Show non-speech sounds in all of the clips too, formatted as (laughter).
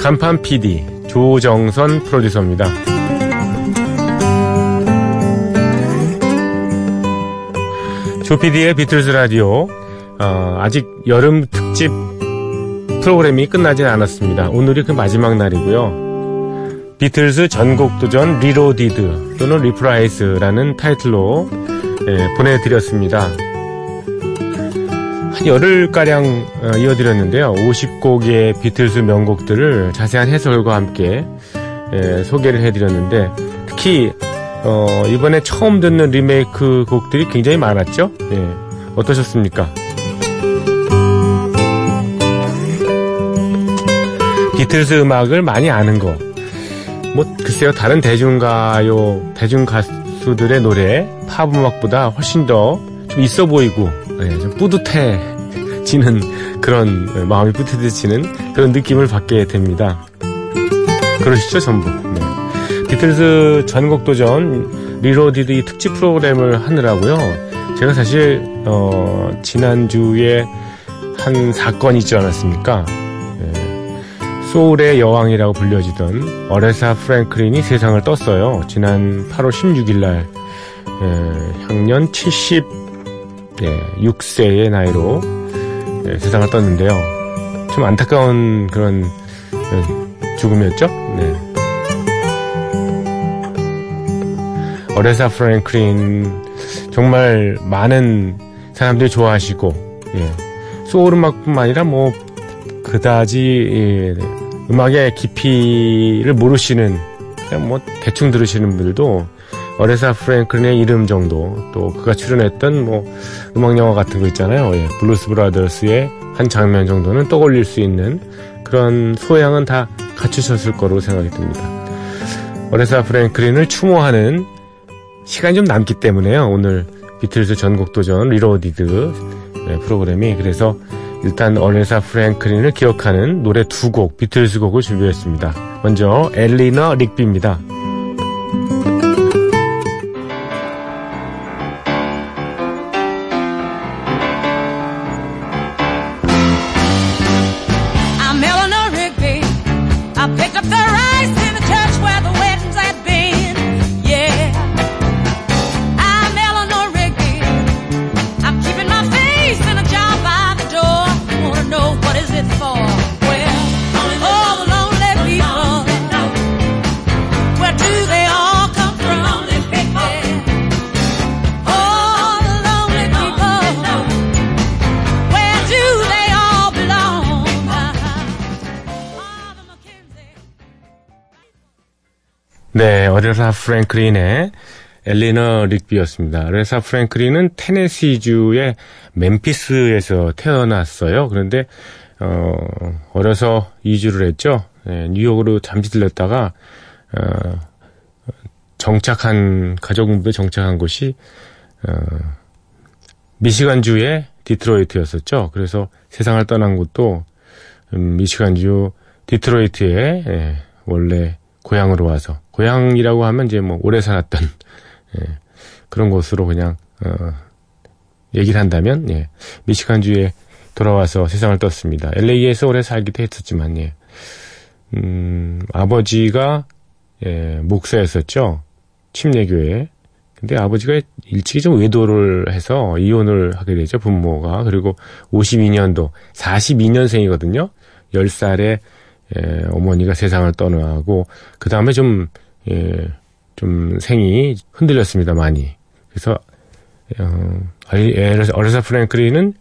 간판 PD 조정선 프로듀서입니다. 조PD의 비틀스 라디오 어, 아직 여름 특집 프로그램이 끝나진 않았습니다. 오늘이 그 마지막 날이고요. 비틀스 전곡 도전 reloaded 또는 reprise라는 타이틀로 예, 보내드렸습니다. 한 열흘가량 어, 이어드렸는데요. 50곡의 비틀스 명곡들을 자세한 해설과 함께 예, 소개를 해드렸는데 특히 어, 이번에 처음 듣는 리메이크 곡들이 굉장히 많았죠. 예, 어떠셨습니까? 비틀스 음악을 많이 아는 거. 뭐 글쎄요 다른 대중가요 대중 가수들의 노래 팝 음악보다 훨씬 더 좀 있어 보이고 네, 좀 뿌듯해지는 그런 마음이 뿌듯해지는 그런 느낌을 받게 됩니다. 그러시죠 전부. 네. 비틀즈 전곡 도전 Reloaded 이 특집 프로그램을 하느라고요. 제가 사실 어, 지난주에 한 사건이 있지 않았습니까? 네. 소울의 여왕이라고 불려지던 어레사 프랭클린이 세상을 떴어요. 지난 8월 16일 날 예, 향년 76세의 나이로 예, 세상을 떴는데요. 좀 안타까운 그런 예, 죽음이었죠. 네. 어레사 프랭클린 정말 많은 사람들이 좋아하시고 예. 소울 음악뿐만 아니라 뭐 그다지 예, 음악의 깊이를 모르시는 그냥 뭐 대충 들으시는 분들도 어레사 프랭클린의 이름 정도 또 그가 출연했던 뭐 음악 영화 같은 거 있잖아요. 예, 블루스 브라더스의 한 장면 정도는 떠올릴 수 있는 그런 소양은 다 갖추셨을 거로 생각이 듭니다. 어레사 프랭클린을 추모하는 시간이 좀 남기 때문에요. 오늘 비틀즈 전곡 도전 Reloaded 네, 프로그램이 그래서 일단 어레사 프랭클린을 기억하는 노래 두 곡 비틀즈 곡을 준비했습니다. 먼저 엘리너 릭비입니다. 레사 프랭클린의 엘리너 릭비였습니다. 어레사 프랭클린은 테네시주의 멤피스에서 태어났어요. 그런데 어, 어려서 이주를 했죠. 네, 뉴욕으로 잠시 들렸다가 어, 정착한 가족부에 정착한 곳이 어, 미시간주의 디트로이트였었죠. 그래서 세상을 떠난 곳도 음, 미시간주 디트로이트에 예, 원래 고향으로 와서 고향이라고 하면 이제 뭐 오래 살았던 (laughs) 예, 그런 곳으로 그냥 어, 얘기를 한다면 예, 미시간주에 돌아와서 세상을 떴습니다. LA에서 오래 살기도 했었지만 예. 음, 아버지가 예, 목사였었죠. 침례교회. 근데 아버지가 일찍이 좀 외도를 해서 이혼을 하게 되죠. 부모가. 그리고 52년도 42년생이거든요. 10살에 예, 어머니가 세상을 떠나고 그 다음에 좀, 예, 좀 생이 흔들렸습니다 많이. 그래서 어, 어레사 프랭클린은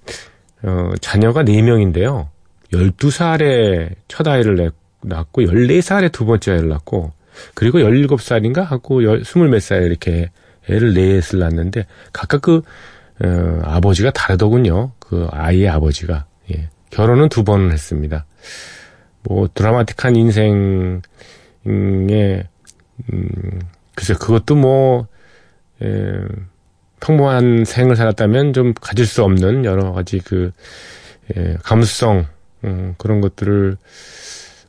어, 자녀가 4명인데요. 12살에 첫 아이를 낳고 14살에 두 번째 아이를 낳고 그리고 17살인가 하고 20몇 살에 이렇게 애를 넷을 낳는데 각각 그 어, 아버지가 다르더군요. 그 아이의 아버지가 예. 결혼은 두 번을 했습니다. 뭐 드라마틱한 인생에 음 글쎄 그것도 뭐 에, 평범한 생을 살았다면 좀 가질 수 없는 여러 가지 그 예, 감수성 음, 그런 것들을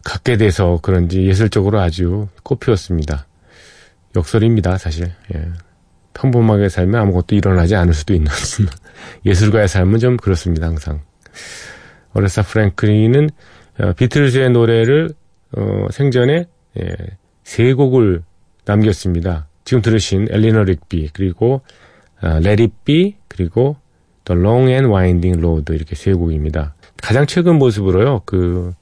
갖게 돼서 그런지 예술적으로 아주 꽃피웠습니다. 역설입니다, 사실. 예. 평범하게 살면 아무것도 일어나지 않을 수도 있는 (laughs) 예술가의 삶은 좀 그렇습니다, 항상. 어레사 프랭클린은 어, 비틀즈의 노래를 어, 생전에 예, 세 곡을 남겼습니다. 지금 들으신 엘리너 릭비 그리고 아, Be 그리고 The Long and Winding Road 이렇게 세 곡입니다. 가장 최근 모습으로요. 그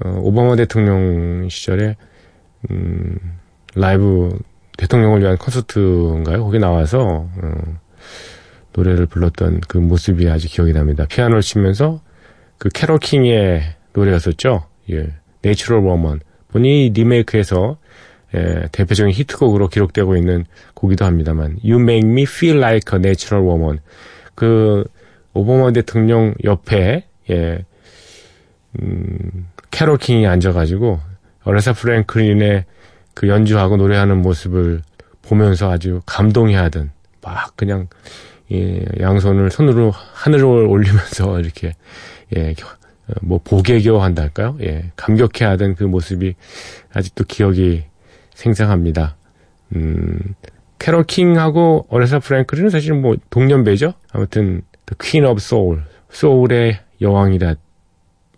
어, 오바마 대통령 시절에 음, 라이브 대통령을 위한 콘서트인가요? 거기 나와서 어, 노래를 불렀던 그 모습이 아주 기억이 납니다. 피아노를 치면서 그 캐롤 킹의 노래였었죠. 예, Woman. 본 인이 리메이크해서 예, 대표적인 히트곡으로 기록되고 있는 곡이기도 합니다만 You Make Me Feel Like a Natural Woman. 그 오바마 대통령 옆에 예, 음, 캐롤 킹이 앉아가지고 어레사 프랭클린의 그 연주하고 노래하는 모습을 보면서 아주 감동해하던 막 그냥 예, 양손을 손으로 하늘을 올리면서 (laughs) 이렇게 예, 뭐 보개교 한달까요? 예, 감격해하던 그 모습이 아직도 기억이 생생합니다. 음, 캐롤 킹하고 어레사 프랭클린은 사실 뭐 동년배죠. 아무튼 Queen of Soul, 소울의 여왕이라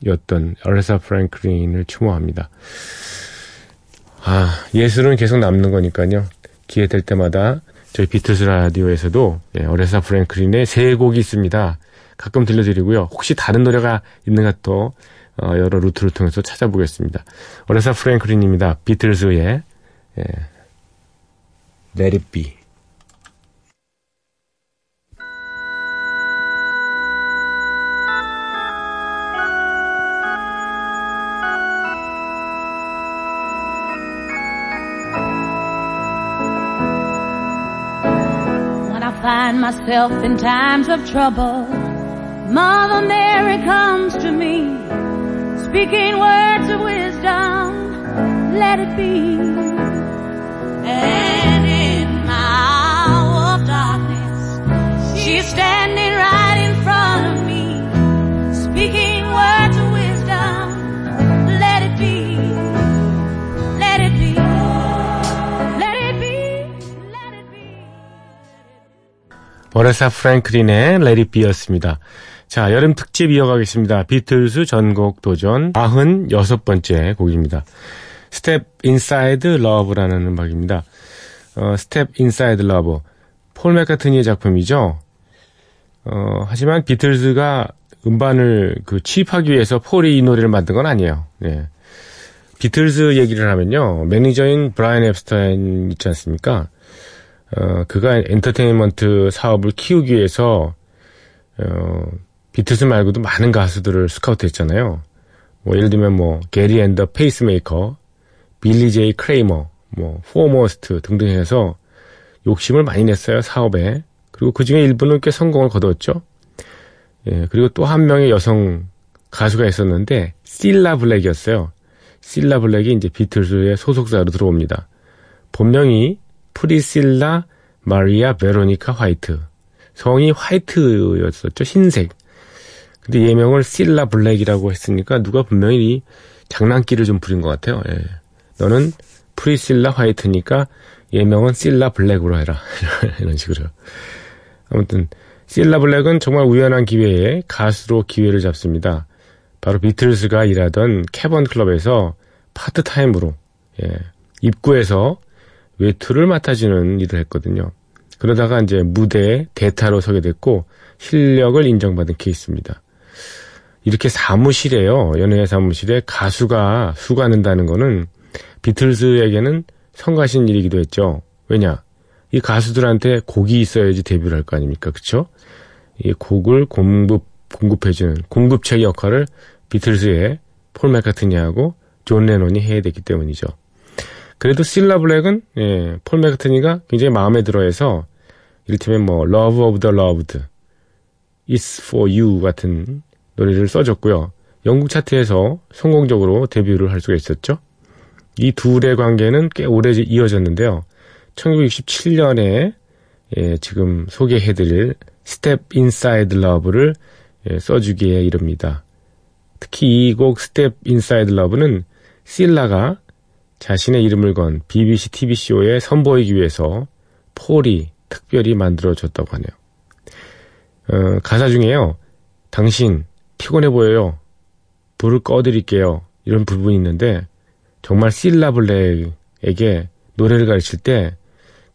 였던 어레사 프랭클린을 추모합니다. 아, 예술은 계속 남는 거니까요. 기회 될 때마다 저희 비틀스 라디오에서도 예, 어레사 프랭클린의 세 곡이 있습니다. 가끔 들려드리고요. 혹시 다른 노래가 있는가 또 어, 여러 루트를 통해서 찾아보겠습니다. 어레사 프랭클린입니다. 비틀스의 예. Let it be. Myself in times of trouble, Mother Mary comes to me, speaking words of wisdom. Let it be. And in my hour of darkness, she's standing right in front of me, speaking words of wisdom. Let it be. Let it be. Let it be. Let it be. 어레사 프랭클린의 Let It Be였습니다. 자, 여름 특집 이어가겠습니다. 비틀스 전곡 도전 96번째 곡입니다. Step Inside Love라는 음악입니다. 어, Step Inside Love. 폴 맥카트니의 작품이죠. 어, 하지만 비틀즈가 음반을 그 취입하기 위해서 폴이 이 노래를 만든 건 아니에요. 예. 비틀즈 얘기를 하면요. 매니저인 브라이언 엡스타인 있지 않습니까? 어, 그가 엔터테인먼트 사업을 키우기 위해서, 어, 비틀즈 말고도 많은 가수들을 스카우트 했잖아요. 뭐, 예를 들면 뭐, 게리 앤 더 페이스메이커, 빌리 제이 크레이머, 뭐 포머스트 등등 해서 욕심을 많이 냈어요 사업에. 그리고 그 중에 일부는 꽤 성공을 거뒀죠. 예, 그리고 또 한 명의 여성 가수가 있었는데 실라 블랙이었어요. 실라 블랙이 이제 비틀즈의 소속사로 들어옵니다. 본명이 프리실라 마리아 베로니카 화이트. 성이 화이트였었죠. 흰색. 근데 예명을 실라 블랙이라고 했으니까 누가 분명히 장난기를 좀 부린 것 같아요. 예. 너는 프리실라 화이트니까 예명은 실라 블랙으로 해라. (laughs) 이런 식으로. 아무튼 실라 블랙은 정말 우연한 기회에 가수로 기회를 잡습니다. 바로 비틀스가 일하던 캐번 클럽에서 파트타임으로 예, 입구에서 외투를 맡아주는 일을 했거든요. 그러다가 이제 무대에 대타로 서게 됐고 실력을 인정받은 케이스입니다. 이렇게 사무실에요. 연예 사무실에 가수가 수고하는다는 거는 비틀즈에게는 성가신 일이기도 했죠. 왜냐? 이 가수들한테 곡이 있어야지 데뷔를 할 거 아닙니까? 그쵸? 이 곡을 공급, 공급해주는 공급체 역할을 비틀즈의 폴 맥카트니하고 존 레논이 해야 되기 때문이죠. 그래도 실라 블랙은, 예, 폴 맥카트니가 굉장히 마음에 들어 해서, 이를테면 뭐, Love of the Loved, It's for You 같은 노래를 써줬고요. 영국 차트에서 성공적으로 데뷔를 할 수가 있었죠. 이 둘의 관계는 꽤 오래 이어졌는데요. 1967년에 예, 지금 소개해드릴 Step Inside Love를 예, 써주기에 이릅니다. 특히 이곡 Step Inside Love는 실라가 자신의 이름을 건 BBC TV쇼에 선보이기 위해서 폴이 특별히 만들어줬다고 하네요. 어, 가사 중에요. 당신 피곤해 보여요. 불을 꺼드릴게요. 이런 부분이 있는데 정말 실라 블랙에게 노래를 가르칠 때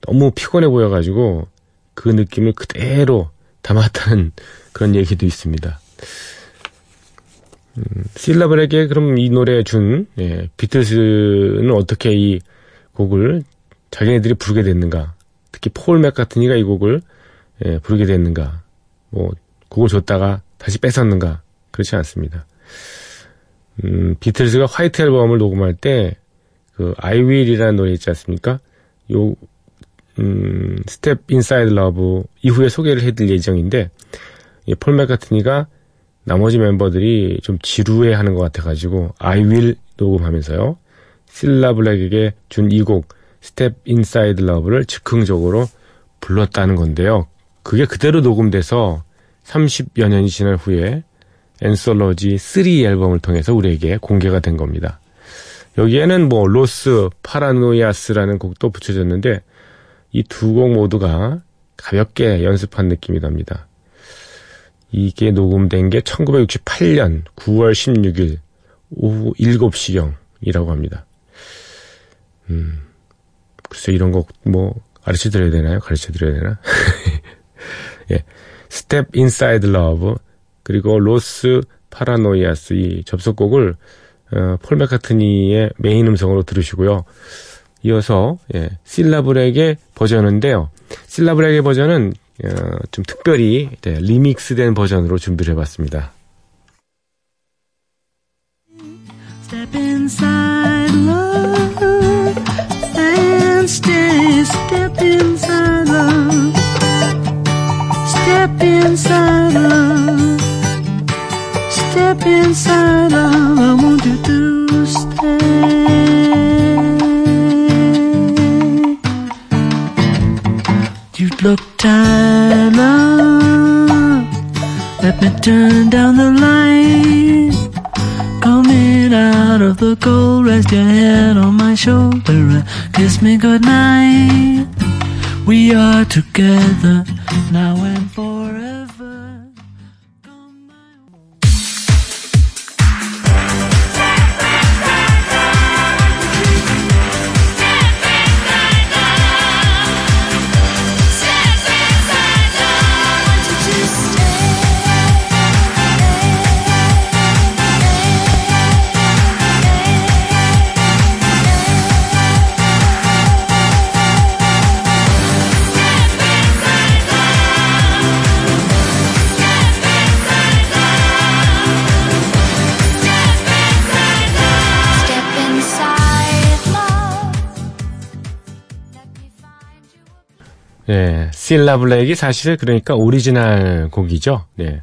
너무 피곤해 보여가지고 그 느낌을 그대로 담았다는 (laughs) 그런 얘기도 있습니다. 음, 실라 블랙에 그럼 이 노래 준 예, 비틀스는 어떻게 이 곡을 자기네들이 부르게 됐는가? 특히 폴 맥카트니가 이 곡을 예, 부르게 됐는가? 뭐 곡을 줬다가 다시 뺏었는가? 그렇지 않습니다. 음, 비틀즈가 화이트 앨범을 녹음할 때, 그, I will이라는 노래 있지 않습니까? 요, 음, Step Inside Love 이후에 소개를 해드릴 예정인데, 폴 맥카트니가 나머지 멤버들이 좀 지루해 하는 것 같아가지고, I will 녹음하면서요, 실라 블랙에게 준 이 곡, Step Inside Love를 즉흥적으로 불렀다는 건데요. 그게 그대로 녹음돼서 30여 년이 지난 후에 Anthology 3 앨범을 통해서 우리에게 공개가 된 겁니다. 여기에는 뭐 Los Paranoias라는 곡도 붙여졌는데 이 두 곡 모두가 가볍게 연습한 느낌이 납니다. 이게 녹음된 게 1968년 9월 16일 오후 7시경이라고 합니다. 음, 글쎄 이런 곡 뭐 가르쳐 드려야 되나요? 가르쳐 드려야 되나? (laughs) 예. Step Inside Love 그리고 Los Paranoias 이 접속곡을 어, 폴 맥카트니의 메인 음성으로 들으시고요. 이어서 예, 실라 블랙의 버전인데요. 실라 블랙의 버전은 어, 좀 특별히 네, 리믹스된 버전으로 준비를 해봤습니다. Step inside love. Step inside. I want you to stay. You look tired, love. Let me turn down the light. Coming out of the cold, rest your head on my shoulder and kiss me goodnight. We are together now and forever. 실라 블랙이 사실 그러니까 오리지널 곡이죠. 네.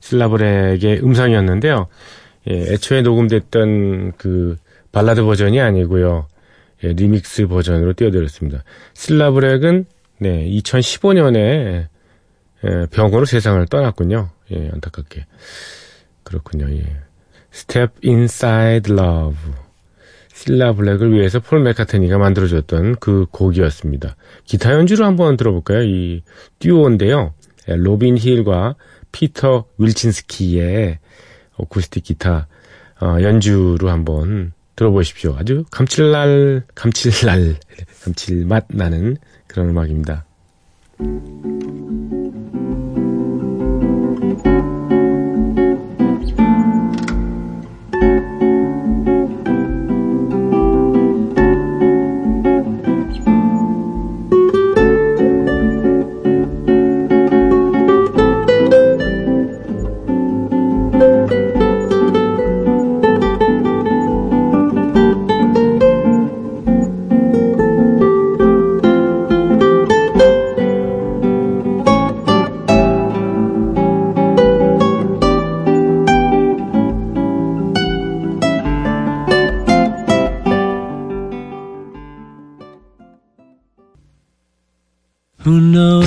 실라 블랙의 음성이었는데요. 예, 애초에 녹음됐던 그 발라드 버전이 아니고요. 예, 리믹스 버전으로 띄워드렸습니다. 실라 블랙은 네, 2015년에 예, 병으로 세상을 떠났군요. 예, 안타깝게. 그렇군요. 예. Step Inside Love. 실라 블랙을 위해서 폴 맥카트니가 만들어줬던 그 곡이었습니다. 기타 연주를 한번 들어볼까요? 이 듀오인데요. 예, 로빈 힐과 피터 윌친스키의 어쿠스틱 기타 어, 연주로 한번 들어보십시오. 아주 감칠날, 감칠날, (laughs) 감칠맛 나는 그런 음악입니다. Who knows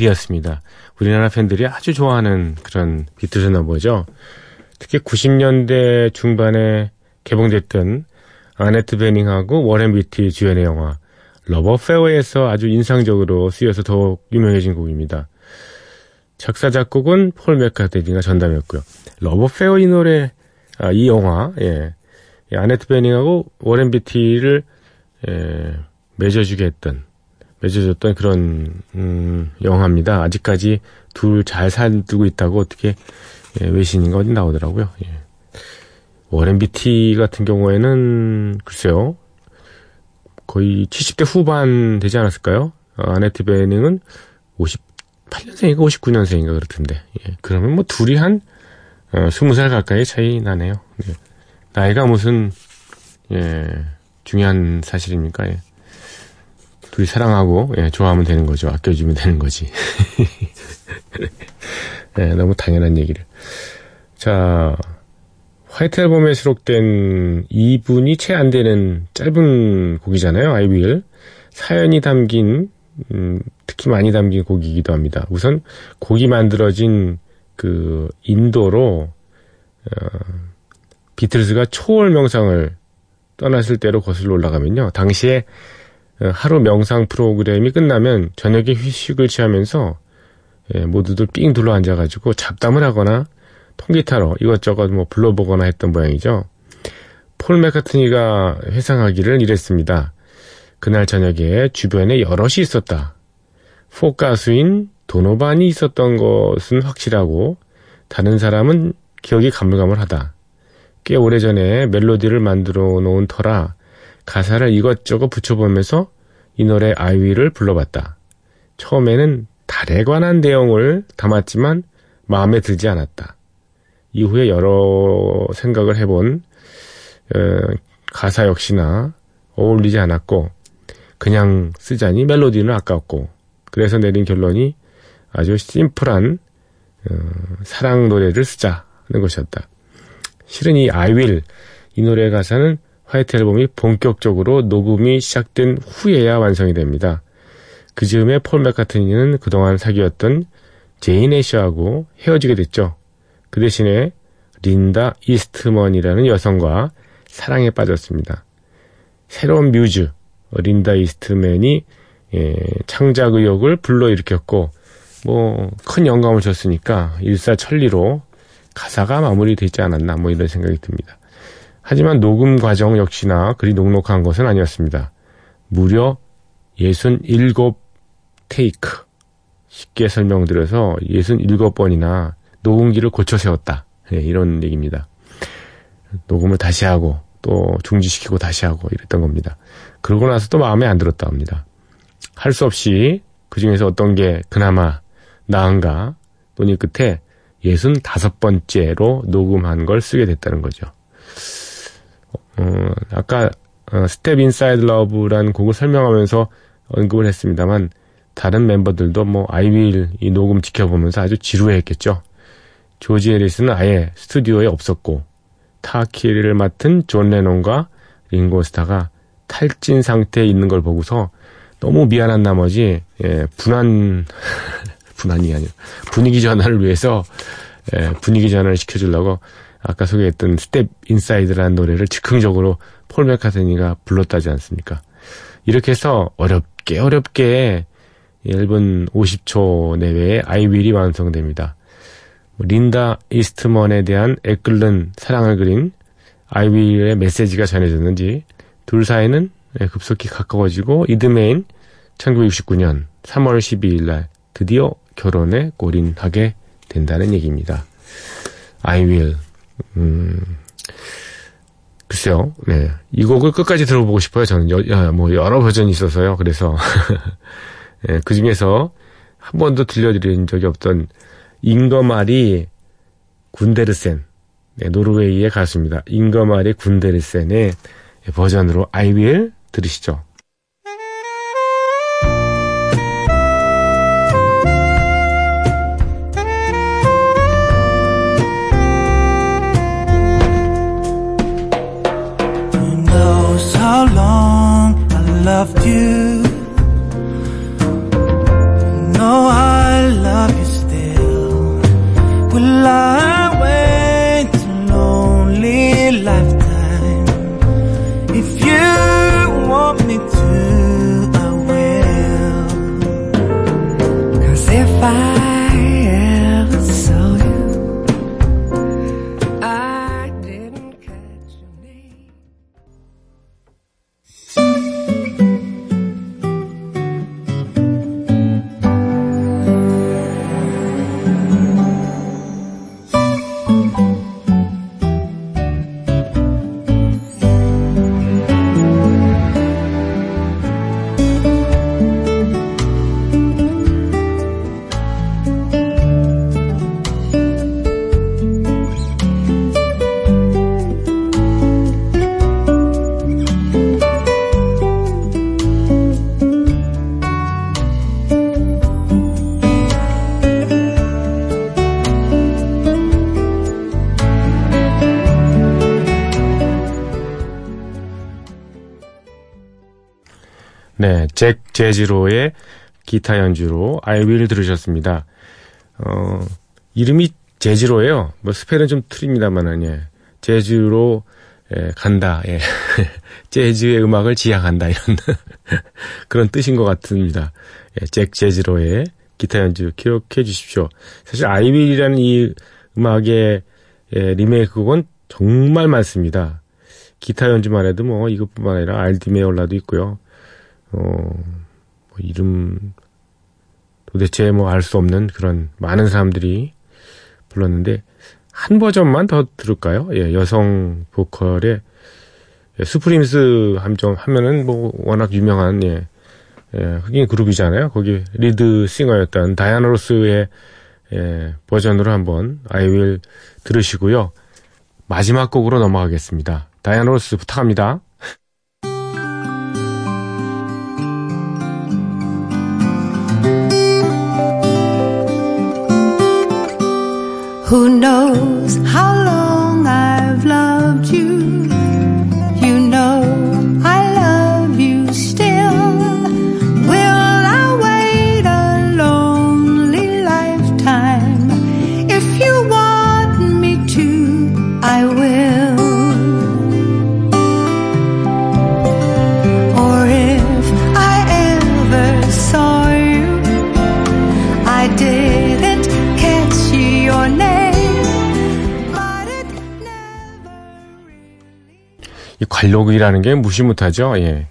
Will이었습니다. 우리나라 팬들이 아주 좋아하는 그런 비틀즈 넘버죠. 특히 90년대 중반에 개봉됐던 아네트 베닝하고 워렌 비티 주연의 영화 Love Affair에서 아주 인상적으로 쓰여서 더욱 유명해진 곡입니다. 작사 작곡은 폴 맥카트니가 전담했고요. Love Affair 이 노래, 아, 이 영화, 예, 이 아네트 베닝하고 워렌 비티를 예, 맺어주게 했던 맺어줬던 그런 음, 영화입니다. 아직까지 둘 잘 살고 있다고 어떻게 예, 외신인가 어디 나오더라고요. 예. 워렌 비티 같은 경우에는 글쎄요 거의 70대 후반 되지 않았을까요? 어, 아네트 베닝은 58년생인가 59년생인가 그렇던데. 예. 그러면 뭐 둘이 한 어, 20살 가까이 차이 나네요. 예. 나이가 무슨 예, 중요한 사실입니까? 예. 둘이 사랑하고 예, 좋아하면 되는 거죠. 아껴주면 되는 거지. (laughs) 예, 너무 당연한 얘기를. 자, 화이트 앨범에 수록된 2분이 채 안 되는 짧은 곡이잖아요. Will. 사연이 담긴 음, 특히 많이 담긴 곡이기도 합니다. 우선 곡이 만들어진 그 인도로 어, 비틀즈가 초월 명상을 떠났을 때로 거슬러 올라가면요. 당시에 어, 하루 명상 프로그램이 끝나면 저녁에 휴식을 취하면서 예, 모두들 삥 둘러 앉아가지고 잡담을 하거나 통기타로 이것저것 뭐 불러보거나 했던 모양이죠. 폴 맥카트니가 회상하기를 이랬습니다. 그날 저녁에 주변에 여럿이 있었다. 포크 가수인 도노반이 있었던 것은 확실하고 다른 사람은 기억이 가물가물하다. 꽤 오래전에 멜로디를 만들어 놓은 터라 가사를 이것저것 붙여보면서 이 노래 I Will을 불러봤다. 처음에는 달에 관한 내용을 담았지만 마음에 들지 않았다. 이후에 여러 생각을 해본 어, 가사 역시나 어울리지 않았고 그냥 쓰자니 멜로디는 아깝고 그래서 내린 결론이 아주 심플한 어, 사랑 노래를 쓰자는 것이었다. 실은 이 I Will 이 노래 가사는 화이트 앨범이 본격적으로 녹음이 시작된 후에야 완성이 됩니다. 그 즈음에 폴 맥카트니는 그동안 사귀었던 제인 애쉬하고 헤어지게 됐죠. 그 대신에 린다 이스트먼이라는 여성과 사랑에 빠졌습니다. 새로운 뮤즈 린다 이스트맨이 예, 창작 의욕을 불러일으켰고 뭐 큰 영감을 줬으니까 일사천리로 가사가 마무리되지 않았나 뭐 이런 생각이 듭니다. 하지만 녹음 과정 역시나 그리 녹록한 것은 아니었습니다. 무려 67 테이크 쉽게 설명드려서 67번이나 녹음기를 고쳐 세웠다. 예, 이런 얘기입니다. 녹음을 다시 하고 또 중지시키고 다시 하고 이랬던 겁니다. 그러고 나서 또 마음에 안 들었다 합니다. 할 수 없이 그 중에서 어떤 게 그나마 나은가 논의 끝에 65번째로 녹음한 걸 쓰게 됐다는 거죠. 어, 아까 어, Step Inside Love라는 곡을 설명하면서 언급을 했습니다만 다른 멤버들도 뭐 I Will 이 녹음 지켜보면서 아주 지루해했겠죠. 조지 해리슨은 아예 스튜디오에 없었고 타악기를 맡은 존 레논과 링고 스타가 탈진 상태에 있는 걸 보고서 너무 미안한 나머지 예, 분한 (laughs) 분한이 아니라 분위기 전환을 위해서 예, 분위기 전환을 시켜주려고 아까 소개했던 Step Inside라는 노래를 즉흥적으로 폴 맥카트니가 불렀다지 않습니까? 이렇게 해서 어렵게 어렵게 1분 50초 내외에 아이윌이 완성됩니다. 린다 이스트먼에 대한 애끓는 사랑을 그린 아이윌의 메시지가 전해졌는지 둘 사이는 급속히 가까워지고 이듬해인 1969년 3월 12일 날 드디어 결혼에 골인하게 된다는 얘기입니다. I will. 음, 글쎄요, 네. 이 곡을 끝까지 들어보고 싶어요. 저는 여, 뭐 여러 버전이 있어서요. 그래서 네, (laughs) 그 중에서 한 번도 들려드린 적이 없던 잉거말이 군데르센 네, 노르웨이의 가수입니다. 잉거말이 군데르센의 버전으로 I will 들으시죠. 잭 제지로의 기타 연주로 I Will 들으셨습니다. 어, 이름이 제지로예요. 뭐 스펠은 좀 틀립니다만은 예. 제주로 예, 간다. 예. (laughs) 재즈의 음악을 지향한다 이런 (laughs) 그런 뜻인 것 같습니다. 예, 잭 제지로의 기타 연주 기억해 주십시오. 사실 아이윌이라는 이 음악의 예, 리메이크곡은 정말 많습니다. 기타 연주만 해도 뭐 이것뿐만 아니라 알디메올라도 있고요. 어, 뭐 이름 도대체 뭐 알 수 없는 그런 많은 사람들이 불렀는데 한 버전만 더 들을까요? 예, 여성 보컬의 예, 슈프림스 함정 하면은 뭐 워낙 유명한 예, 예, 흑인 그룹이잖아요. 거기 리드 싱어였던 다이아나 로스의 예, 버전으로 한번 will 들으시고요. 마지막 곡으로 넘어가겠습니다. 다이아나 로스 부탁합니다. Who knows how long I've loved you? 이 관록이라는 게 무시 못하죠. 예.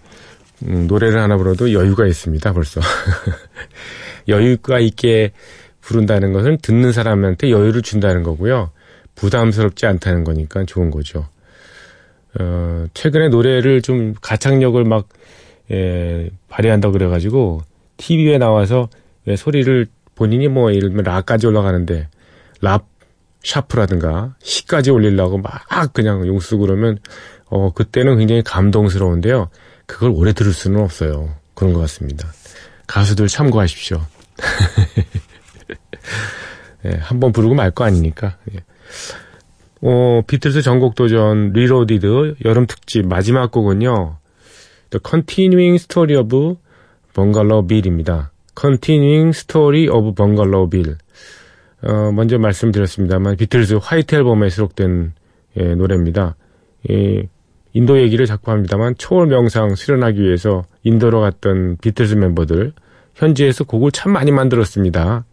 음, 노래를 하나 불러도 여유가 있습니다. 벌써 (laughs) 여유가 있게 부른다는 것은 듣는 사람한테 여유를 준다는 거고요. 부담스럽지 않다는 거니까 좋은 거죠. 어, 최근에 노래를 좀 가창력을 막 예, 발휘한다 그래가지고 TV에 나와서 예, 소리를 본인이 뭐 예를 들면 라까지 올라가는데 랍 샤프라든가 시까지 올리려고 막 그냥 용쓰고 그러면 어, 그때는 굉장히 감동스러운데요. 그걸 오래 들을 수는 없어요. 그런 것 같습니다. 가수들 참고하십시오. (laughs) 예, 한번 부르고 말 거 아니니까. 예. 어, 비틀스 전곡 도전 Reloaded 여름 특집 마지막 곡은요. The Continuing Story of Bungalow Bill입니다. Continuing Story of Bungalow Bill. 어, 먼저 말씀드렸습니다만 비틀즈 화이트 앨범에 수록된 예, 노래입니다. 예, 인도 얘기를 자꾸 합니다만 초월 명상 수련하기 위해서 인도로 갔던 비틀즈 멤버들 현지에서 곡을 참 많이 만들었습니다.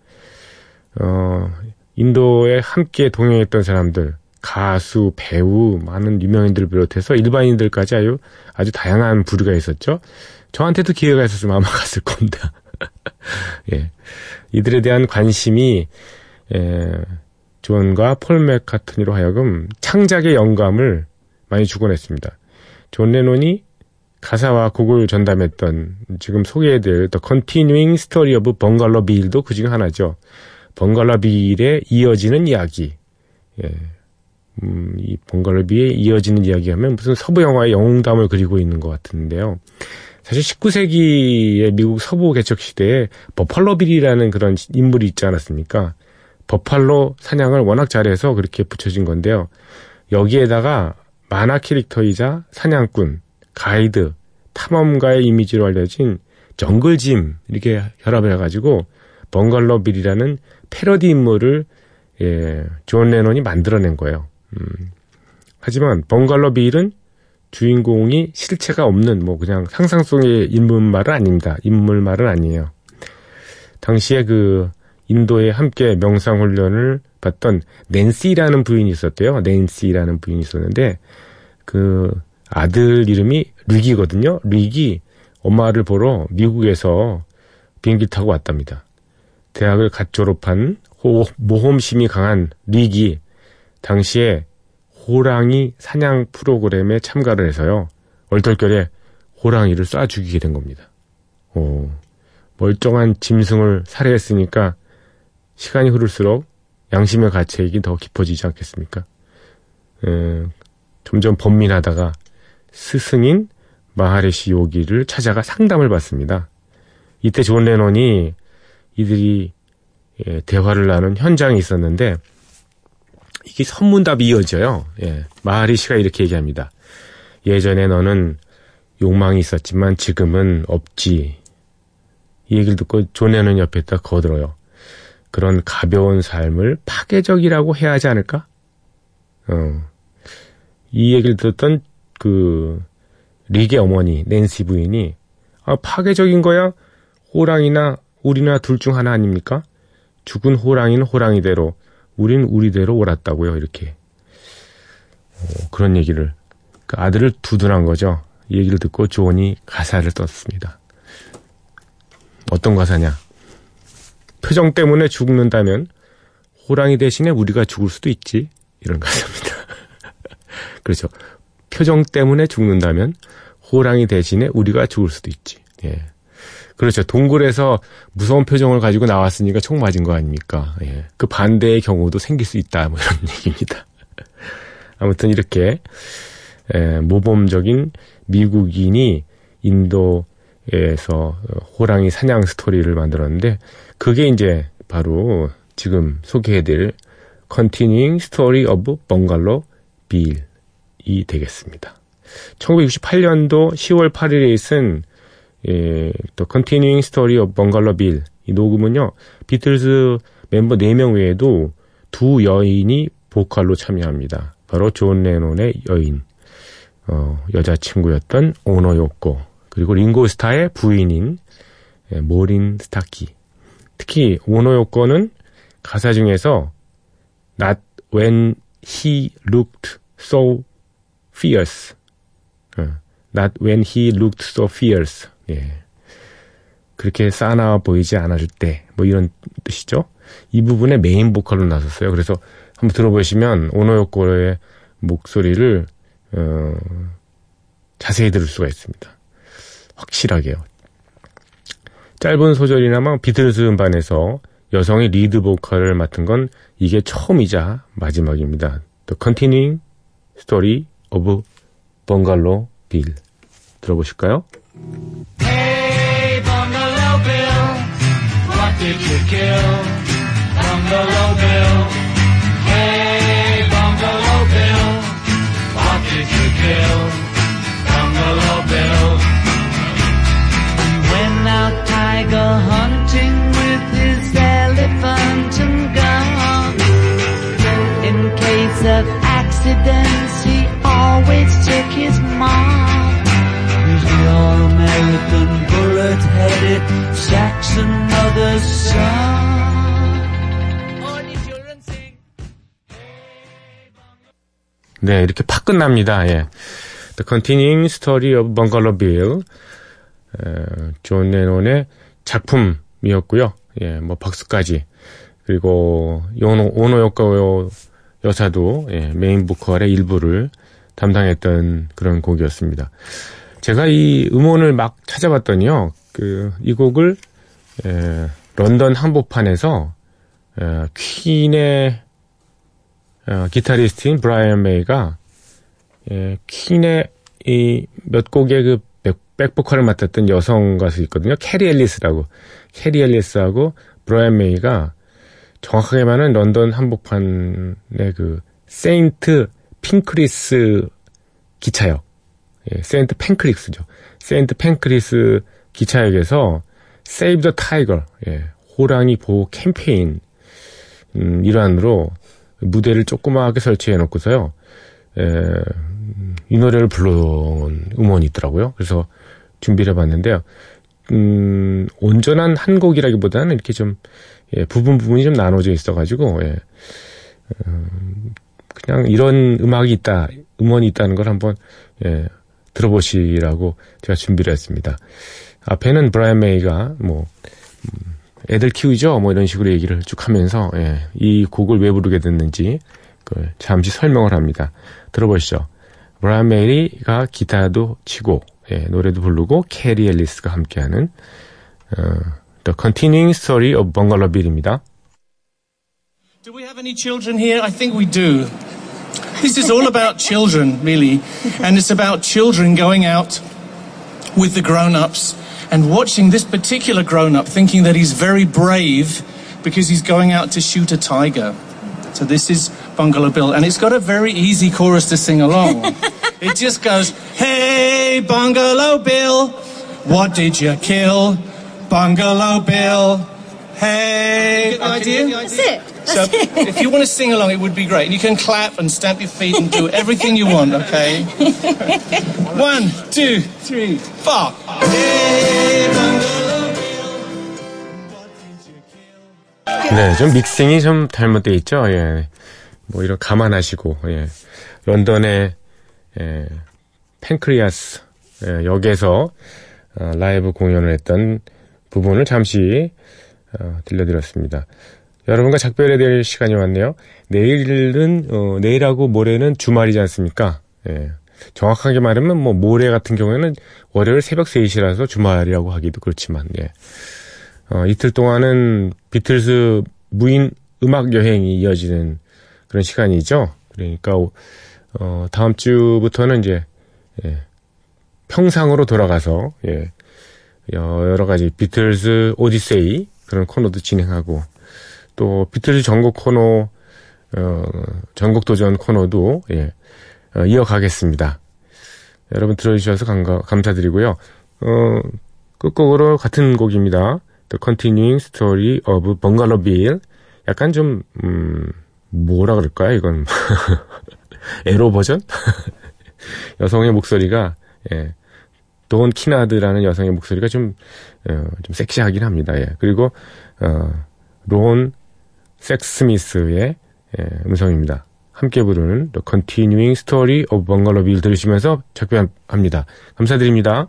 어, 인도에 함께 동행했던 사람들, 가수, 배우, 많은 유명인들을 비롯해서 일반인들까지 아주, 아주 다양한 부류가 있었죠. 저한테도 기회가 있었으면 아마 (laughs) 갔을 겁니다. (laughs) 예. 이들에 대한 관심이, 예, 존과 폴 맥카트니로 하여금 창작의 영감을 많이 주곤 했습니다. 존 레논이 가사와 곡을 전담했던 지금 소개해드릴 The Continuing Story of Bungalow Bill도 그중 하나죠. 벙갈로 빌의 이어지는 이야기. 예. 음, 이 벙갈로 빌에 이어지는 이야기 하면 무슨 서부 영화의 영웅담을 그리고 있는 것 같은데요. 사실 19세기의 미국 서부 개척 시대에 버팔로 빌이라는 그런 인물이 있지 않았습니까? 버팔로 사냥을 워낙 잘해서 그렇게 붙여진 건데요. 여기에다가 만화 캐릭터이자 사냥꾼, 가이드, 탐험가의 이미지로 알려진 정글짐 이렇게 결합을 해가지고 벙갈로 빌이라는 패러디 인물을 예, 존 레논이 만들어낸 거예요. 음. 하지만 벙갈로 빌은 주인공이 실체가 없는 뭐 그냥 상상 속의 인물만은 아닙니다. 인물만은 아니에요. 당시에 그 인도에 함께 명상 훈련을 받던 낸시라는 부인이 있었대요. 낸시라는 부인이 있었는데 그 아들 이름이 릭이거든요. 릭이 엄마를 보러 미국에서 비행기 타고 왔답니다. 대학을 갓 졸업한 호, 모험심이 강한 릭이 당시에 호랑이 사냥 프로그램에 참가를 해서요. 얼떨결에 호랑이를 쏴 죽이게 된 겁니다. 오, 멀쩡한 짐승을 살해했으니까 시간이 흐를수록 양심의 가책이 더 깊어지지 않겠습니까? 에, 점점 번민하다가 스승인 마하리시 요기를 찾아가 상담을 받습니다. 이때 존 레논이 이들이 예, 대화를 나눈 현장이 있었는데 이게 선문답이 이어져요. 예, 마하리시가 이렇게 얘기합니다. 예전에 너는 욕망이 있었지만 지금은 없지. 이 얘기를 듣고 존 레논이 옆에 딱 거들어요. 그런 가벼운 삶을 파괴적이라고 해야 하지 않을까? 어. 이 얘기를 듣던 그 릭의 어머니 낸시 부인이 아 파괴적인 거야 호랑이나 우리나 둘 중 하나 아닙니까? 죽은 호랑이는 호랑이대로 우린 우리대로 옳았다고요 이렇게 어, 그런 얘기를 그 아들을 두둔한 거죠. 이 얘기를 듣고 존이 가사를 썼습니다. 어떤 가사냐? 표정 때문에 죽는다면 호랑이 대신에 우리가 죽을 수도 있지. 이런 가사입니다. (laughs) 그렇죠. 표정 때문에 죽는다면 호랑이 대신에 우리가 죽을 수도 있지. 예. 그렇죠. 동굴에서 무서운 표정을 가지고 나왔으니까 총 맞은 거 아닙니까? 예. 그 반대의 경우도 생길 수 있다. 뭐 이런 (laughs) 얘기입니다. 아무튼 이렇게 에, 모범적인 미국인이 인도 에서 호랑이 사냥 스토리를 만들었는데 그게 이제 바로 지금 소개해드릴 Continuing Story of Bungalow Bill이 되겠습니다. 1968년도 10월 8일에 쓴 예, 또 Continuing Story of Bungalow Bill 이 녹음은요 비틀즈 멤버 4명 외에도 두 여인이 보컬로 참여합니다. 바로 존 레논의 여인, 어, 여자친구였던 오노 요코, 그리고 링고스타의 부인인 예, 모린 스타키. 특히 오노 요코는 가사 중에서 Not when he looked so fierce. 어, Not when he looked so fierce. 예. 그렇게 싸나워 보이지 않았을 때, 뭐 이런 뜻이죠. 이 부분에 메인 보컬로 나섰어요. 그래서 한번 들어보시면 오노요코의 목소리를 어, 자세히 들을 수가 있습니다. 확실하게요. 짧은 소절이나마 비틀스 음반에서 여성의 리드 보컬을 맡은 건 이게 처음이자 마지막입니다. The Continuing Story of Bungalow Bill 들어보실까요? Hey, Bungalow Bill, what did you kill? Bungalow Bill. Hey, Bungalow Bill, what did you kill? Tiger hunting with his elephant and gun. In case of accidents, he always took his mom. He's the all-American bullet-headed Saxon mother's son. 네, 이렇게 팍 끝납니다. 예. The Continuing Story of Bungalow Bill. 에, 존 레논의 작품이었고요. 예, 뭐 박수까지. 그리고 요노, 오노요코 여사도 예, 메인 보컬의 일부를 담당했던 그런 곡이었습니다. 제가 이 음원을 막 찾아봤더니요, 그, 이 곡을, 에, 런던 한복판에서, 에, 퀸의, 어, 기타리스트인 브라이언 메이가, 에, 퀸의 이 몇 곡의 그 백, 백보컬을 맡았던 여성 가수 있거든요. 캐리 앨리스라고. 캐리 앨리스하고 브라이언 메이가 정확하게 말하면 런던 한복판의 그 세인트 핑크리스 기차역, 예, 세인트 팬크리스죠. 세인트 팬크리스 기차역에서 Save the Tiger, 예, 호랑이 보호 캠페인 음, 일환으로 무대를 조그마하게 설치해 놓고서요. 예, 이 노래를 불러온 음원이 있더라고요. 그래서 준비를 해봤는데요. 음, 온전한 한 곡이라기보다는 이렇게 좀 예, 부분 부분이 좀 나눠져 있어가지고 예, 음, 그냥 이런 음악이 있다, 음원이 있다는 걸 한번 예, 들어보시라고 제가 준비를 했습니다. 앞에는 브라이언 메이가 뭐 음, 애들 키우죠, 뭐 이런 식으로 얘기를 쭉 하면서 예, 이 곡을 왜 부르게 됐는지 그 잠시 설명을 합니다. 들어보시죠. 브라이언 메이가 기타도 치고 예, 노래도 부르고 캐리 앨리스가 함께하는 어, The Continuing Story of Bungalow Bill입니다. Do we have any children here? I think we do. This is all about children, really. And it's about children going out with the grown ups and watching this particular grown up thinking that he's very brave because he's going out to shoot a tiger. So this is Bungalow Bill. And it's got a very easy chorus to sing along. (laughs) it just goes, Hey, Bungalow Bill, what did you kill? Bungalow Bill. Hey, get the idea? That's it. So if you want to sing along, it would be great. And you can clap and stamp your feet and do everything you want, okay? (laughs) One, two, three, four. Hey, bungalow bill, what did you kill? 네, 좀 믹싱이 좀 잘못돼 있죠. 예. 뭐 이런 감안하시고 예. 런던의 예, 팬크리아스 예, 역에서 어, 라이브 공연을 했던 부분을 잠시 어, 들려드렸습니다. 여러분과 작별해야 될 시간이 왔네요. 내일은 어, 내일하고 모레는 주말이지 않습니까? 예. 정확하게 말하면 뭐 모레 같은 경우에는 월요일 새벽 3시라서 주말이라고 하기도 그렇지만 예. 어, 이틀 동안은 비틀스 무인 음악 여행이 이어지는 그런 시간이죠. 그러니까 어, 다음 주부터는 이제 예, 평상으로 돌아가서 예, 여러 가지 비틀스 오디세이 그런 코너도 진행하고 또 비틀즈 전국 코너 어, 전국 도전 코너도 예, 어, 이어가겠습니다. 여러분 들어주셔서 감가, 감사드리고요. 어, 끝곡으로 같은 곡입니다. The Continuing Story of Bungalow Bill. 약간 좀 음, 뭐라 그럴까요? 이건 (laughs) 에로 버전? (laughs) 여성의 목소리가 예, 돈 키나드라는 여성의 목소리가 좀, 어, 좀 섹시하긴 합니다. 예. 그리고, 어, 론 섹스미스의 예, 음성입니다. 함께 부르는 The Continuing Story of Bungalow Bill 들으시면서 작별합니다. 감사드립니다.